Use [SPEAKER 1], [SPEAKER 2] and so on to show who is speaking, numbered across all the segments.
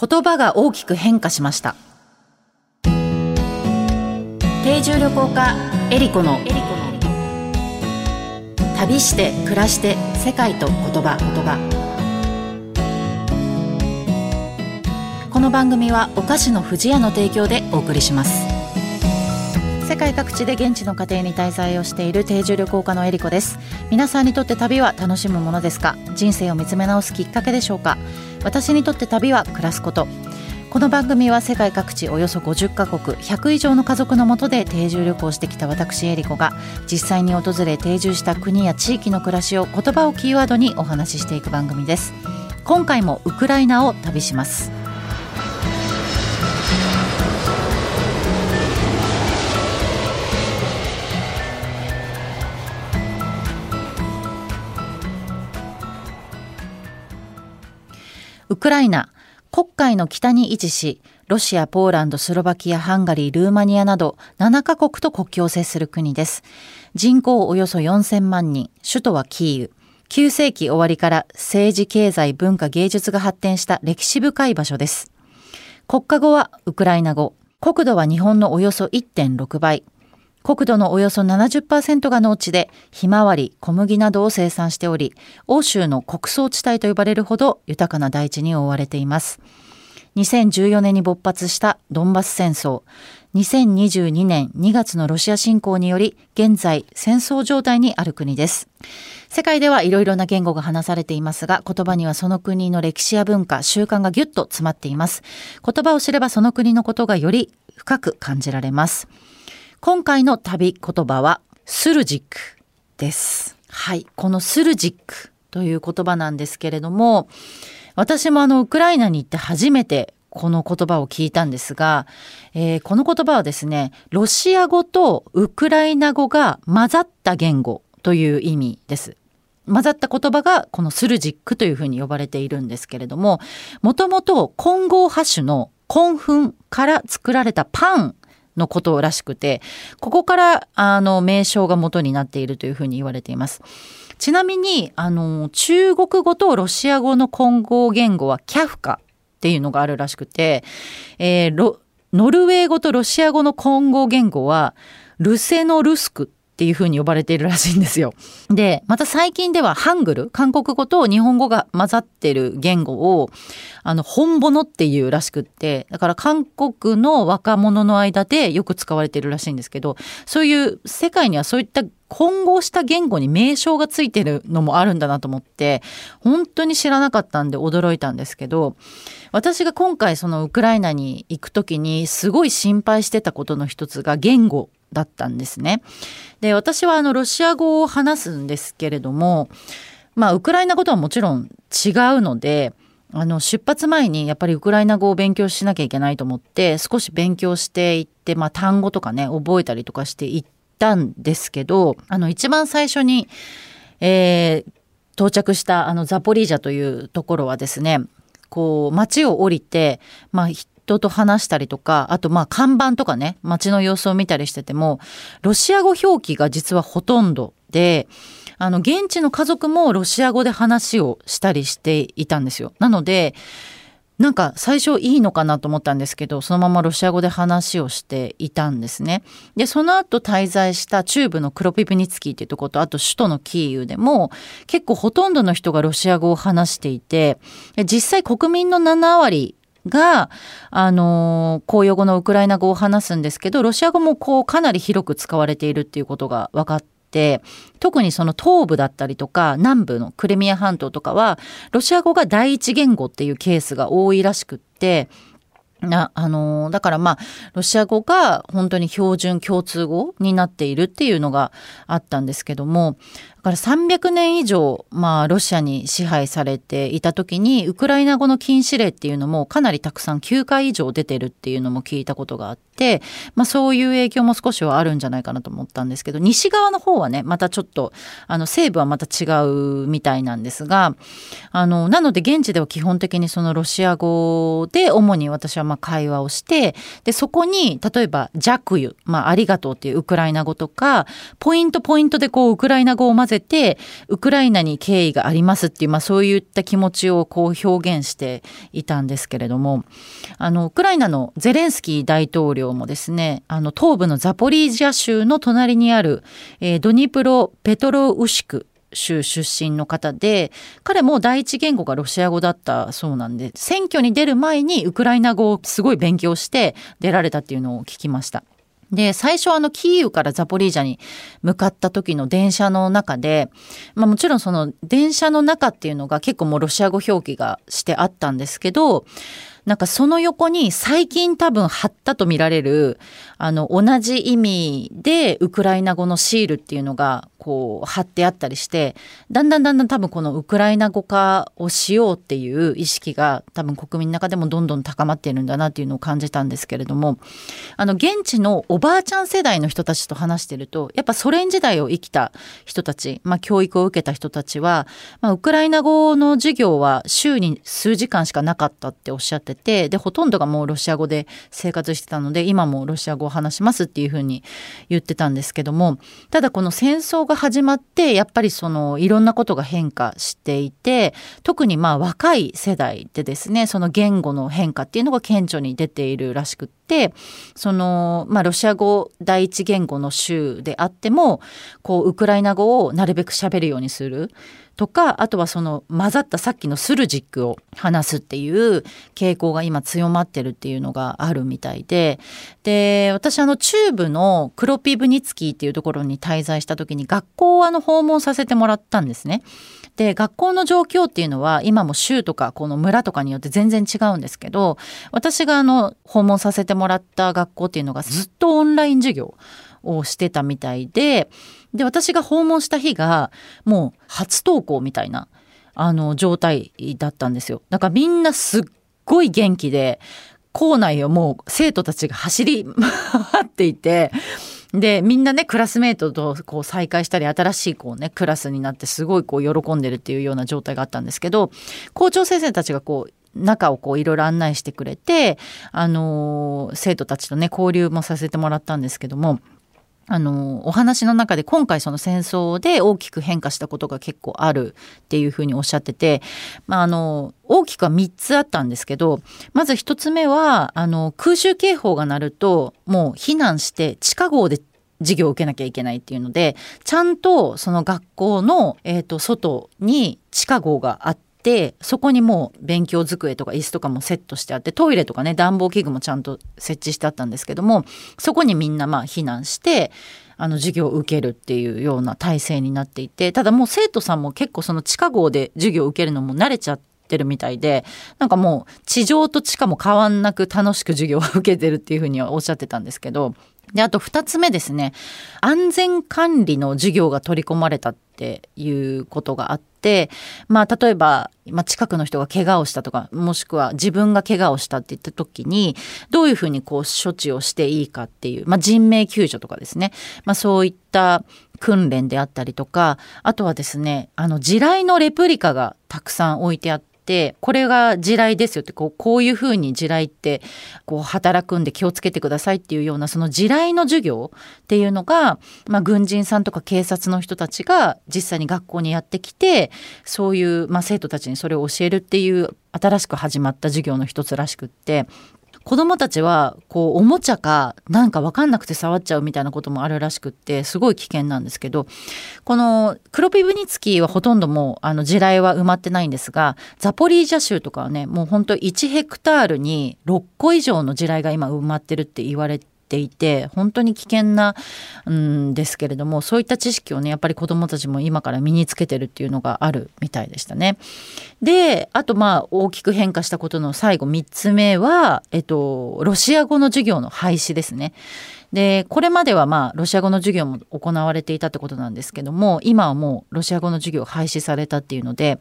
[SPEAKER 1] 言葉が大きく変化しました。定住旅行家エリコの旅して暮らして世界と言葉。言葉この番組はお菓子の不二家の提供でお送りします。世界各地で現地の家庭に滞在をしている定住旅行家のエリコです。皆さんにとって旅は楽しむものですか？人生を見つめ直すきっかけでしょうか？私にとって旅は暮らすこと。この番組は世界各地およそ50カ国100以上の家族のもとで定住旅行してきた私エリコが実際に訪れ定住した国や地域の暮らしを言葉をキーワードにお話ししていく番組です。今回もウクライナを旅します。クライナ黒海の北に位置しロシア、ポーランド、スロバキア、ハンガリー、ルーマニアなど7カ国と国境を接する国です。人口およそ4000万人、首都はキーウ。9世紀終わりから政治、経済、文化、芸術が発展した歴史深い場所です。国家語はウクライナ語。国土は日本のおよそ1.6倍。国土のおよそ70%が農地で、ひまわり、小麦などを生産しており、欧州の穀倉地帯と呼ばれるほど豊かな大地に覆われています。2014年に勃発したドンバス戦争、2022年2月のロシア侵攻により、現在戦争状態にある国です。世界ではいろいろな言語が話されていますが、言葉にはその国の歴史や文化、習慣がぎゅっと詰まっています。言葉を知ればその国のことがより深く感じられます。今回の旅言葉はスルジックです。はい。このスルジックという言葉なんですけれども、私もあの、ウクライナに行って初めてこの言葉を聞いたんですが、えー、この言葉はですね、ロシア語とウクライナ語が混ざった言語という意味です。混ざった言葉がこのスルジックというふうに呼ばれているんですけれども、もともと混合ハッシュの混粉から作られたパンのことらしくて、ここからあの名称が元になっているというふうに言われています。ちなみに、あの、中国語とロシア語の混合言語はキャフカっていうのがあるらしくて、えー、ノルウェー語とロシア語の混合言語は、ルセノルスクっていう風に呼ばれているらしいんですよ。で、また最近ではハングル、韓国語と日本語が混ざってる言語を、あの、本物っていうらしくって、だから韓国の若者の間でよく使われているらしいんですけど、そういう世界にはそういった混合した言語に名称がついてるのもあるんだなと思って、本当に知らなかったんで驚いたんですけど、私が今回そのウクライナに行く時にすごい心配してたことの一つが言語だったんですね。で、私はあのロシア語を話すんですけれども、まあウクライナ語とはもちろん違うので、あの出発前にやっぱりウクライナ語を勉強しなきゃいけないと思って少し勉強していって、まあ、単語とかね覚えたりとかしていったんですけどあの一番最初に、えー、到着したあのザポリージャというところはですねこう街を降りて、まあ、人と話したりとか、あとまあ看板とかね、街の様子を見たりしてても、ロシア語表記が実はほとんどで、あの、現地の家族もロシア語で話をしたりしていたんですよ。なので、なんか最初いいのかなと思ったんですけど、そのままロシア語で話をしていたんですね。で、その後滞在した中部のクロピプニツキーっていうとこと、あと首都のキーウでも、結構ほとんどの人がロシア語を話していて、実際国民の7割が、あの、公用語のウクライナ語を話すんですけど、ロシア語もこうかなり広く使われているっていうことが分かって、特にその東部だったりとか南部のクレミア半島とかはロシア語が第一言語っていうケースが多いらしくってな、あのだからまあ、ロシア語が本当に標準共通語になっているっていうのがあったんですけども、だから300年以上、まあ、ロシアに支配されていた時に、ウクライナ語の禁止令っていうのもかなりたくさん9回以上出てるっていうのも聞いたことがあって、まあ、そういう影響も少しはあるんじゃないかなと思ったんですけど、西側の方はね、またちょっと、あの、西部はまた違うみたいなんですが、あの、なので現地では基本的にそのロシア語で主に私はまあ会話をして、で、そこに、例えば、ジャクユ、まあ、ありがとうっていうウクライナ語とか、ポイントポイントでこう、ウクライナ語を混ぜてウクライナに敬意がありますっていう、まあ、そういった気持ちをこう表現していたんですけれどもあのウクライナのゼレンスキー大統領もですねあの東部のザポリージャ州の隣にある、えー、ドニプロペトロウシク州出身の方で彼も第一言語がロシア語だったそうなんで選挙に出る前にウクライナ語をすごい勉強して出られたっていうのを聞きました。で、最初あのキーウからザポリージャに向かった時の電車の中で、まあもちろんその電車の中っていうのが結構もうロシア語表記がしてあったんですけど、なんかその横に最近多分貼ったと見られるあの同じ意味でウクライナ語のシールっていうのがこう貼ってあったりしてだんだんだんだん多分このウクライナ語化をしようっていう意識が多分国民の中でもどんどん高まっているんだなっていうのを感じたんですけれどもあの現地のおばあちゃん世代の人たちと話してるとやっぱソ連時代を生きた人たち、まあ、教育を受けた人たちは、まあ、ウクライナ語の授業は週に数時間しかなかったっておっしゃっててでほとんどがもうロシア語で生活してたので今もロシア語を話しますっていうふうに言ってたんですけどもただこの戦争が始まってやっぱりそのいろんなことが変化していて特にまあ若い世代でですねその言語の変化っていうのが顕著に出ているらしくてってそのまあロシア語第一言語の州であってもこうウクライナ語をなるべく喋るようにする。とかあとはその混ざったさっきのスルジックを話すっていう傾向が今強まってるっていうのがあるみたいでで私あの中部のクロピブニツキーっていうところに滞在した時に学校をあの訪問させてもらったんですね。で学校の状況っていうのは今も州とかこの村とかによって全然違うんですけど私があの訪問させてもらった学校っていうのがずっとオンライン授業をしてたみたいでで私が訪問した日がもう初登校みたいなあの状態だったんですよ。だからみんなすっごい元気で校内をもう生徒たちが走り回っていてでみんなねクラスメートとこう再会したり新しいこうねクラスになってすごいこう喜んでるっていうような状態があったんですけど校長先生たちがこう中をこういろいろ案内してくれて、あの、生徒たちとね交流もさせてもらったんですけどもあのお話の中で今回その戦争で大きく変化したことが結構あるっていうふうにおっしゃってて、まあ、あの大きくは3つあったんですけどまず1つ目はあの空襲警報が鳴るともう避難して地下壕で授業を受けなきゃいけないっていうのでちゃんとその学校の、えーと外に地下壕があって。てそこにもう勉強机とか椅子とかもセットしてあってトイレとかね暖房器具もちゃんと設置してあったんですけどもそこにみんなまあ避難してあの授業を受けるっていうような体制になっていてただもう生徒さんも結構その地下壕で授業を受けるのも慣れちゃってるみたいでなんかもう地上と地下も変わんなく楽しく授業を受けてるっていうふうにはおっしゃってたんですけどであと2つ目ですね。安全管理の授業が取り込まれたっていうことがあってまあ例えば、まあ、近くの人が怪我をしたとかもしくは自分が怪我をしたって言った時にどういうふうにこう処置をしていいかっていう、まあ、人命救助とかですね、まあ、そういった訓練であったりとかあとはですねあの地雷のレプリカがたくさん置いてあってこれが地雷ですよってこうこういうふうに地雷ってこう働くんで気をつけてくださいっていうようなその地雷の授業っていうのが、まあ、軍人さんとか警察の人たちが実際に学校にやってきてそういう、まあ、生徒たちにそれを教えるっていう新しく始まった授業の一つらしくって子供たちはこうおもちゃかなんかわかんなくて触っちゃうみたいなこともあるらしくってすごい危険なんですけどこのクロピブニツキーはほとんどもうあの地雷は埋まってないんですがザポリージャ州とかはねもうほんと1ヘクタールに6個以上の地雷が今埋まってるって言われてていて本当に危険なんですけれどもそういった知識をねやっぱり子どもたちも今から身につけてるっていうのがあるみたいでしたね。であとまあ大きく変化したことの最後3つ目は、えっと、ロシア語の授業の廃止ですね。でこれまではまあロシア語の授業も行われていたってことなんですけども今はもうロシア語の授業廃止されたっていうので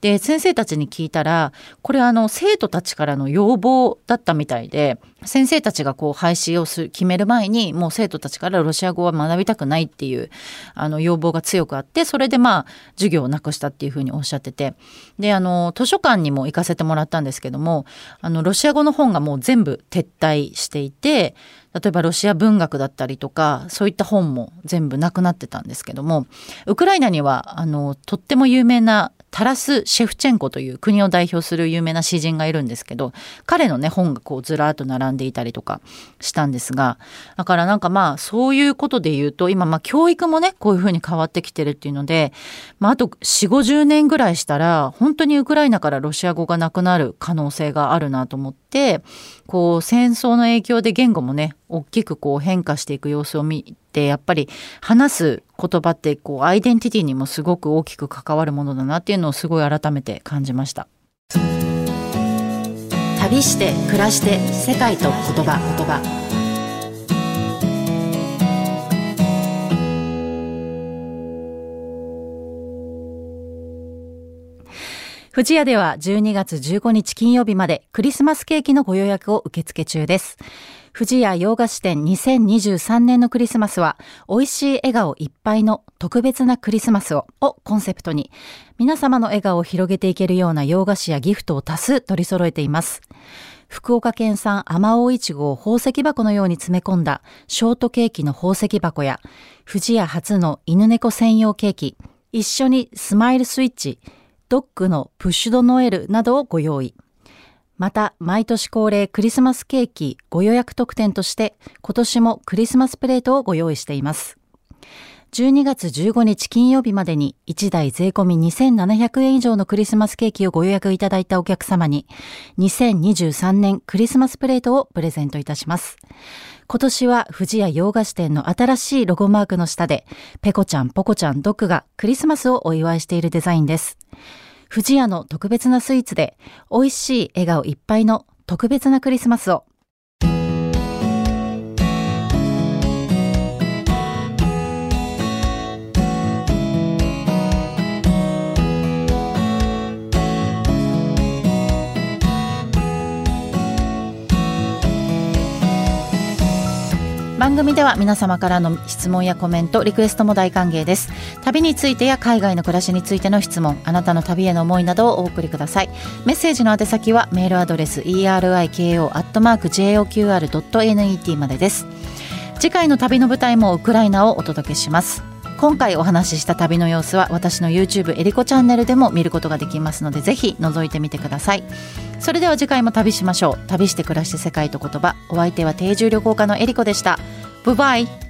[SPEAKER 1] で先生たちに聞いたらこれあの生徒たちからの要望だったみたいで先生たちがこう廃止をす決める前にもう生徒たちからロシア語は学びたくないっていうあの要望が強くあってそれでまあ授業をなくしたっていうふうにおっしゃっててであの図書館にも行かせてもらったんですけどもあのロシア語の本がもう全部撤退していて例えばロシア文学だったりとかそういった本も全部なくなってたんですけどもウクライナにはあのとっても有名なタラス・シェフチェンコという国を代表する有名な詩人がいるんですけど彼のね本がこうずらっと並んでいたりとかしたんですがだからなんかまあそういうことで言うと今まあ教育もねこういうふうに変わってきてるっていうので、まあ、あと4 5 0年ぐらいしたら本当にウクライナからロシア語がなくなる可能性があるなと思ってこう戦争の影響で言語もね大きくこう変化していく様子を見てやっぱり話す言葉ってこうアイデンティティにもすごく大きく関わるものだなっていうのをすごい改めて感じました。旅して暮らして世界と言葉言葉。富士屋では12月15日金曜日までクリスマスケーキのご予約を受付中です。富士屋洋菓子店2023年のクリスマスは、美味しい笑顔いっぱいの特別なクリスマスを、をコンセプトに、皆様の笑顔を広げていけるような洋菓子やギフトを多数取り揃えています。福岡県産甘王いちごを宝石箱のように詰め込んだショートケーキの宝石箱や、富士屋初の犬猫専用ケーキ、一緒にスマイルスイッチ、ドッグのプッシュドノエルなどをご用意。また、毎年恒例クリスマスケーキご予約特典として、今年もクリスマスプレートをご用意しています。12月15日金曜日までに1台税込み2700円以上のクリスマスケーキをご予約いただいたお客様に2023年クリスマスプレートをプレゼントいたします。今年は富士屋洋菓子店の新しいロゴマークの下でペコちゃん、ポコちゃん、ドッグがクリスマスをお祝いしているデザインです。富士屋の特別なスイーツで美味しい笑顔いっぱいの特別なクリスマスを番組では皆様からの質問やコメントリクエストも大歓迎です。旅についてや海外の暮らしについての質問あなたの旅への思いなどをお送りください。メッセージの宛先はメールアドレス eriko.joqr.net までです。次回の旅の舞台もウクライナをお届けします。今回お話しした旅の様子は私の YouTube えりこチャンネルでも見ることができますのでぜひ覗いてみてください。それでは次回も旅しましょう。旅して暮らして世界と言葉。お相手は定住旅行家のえりこでした。ブバイ。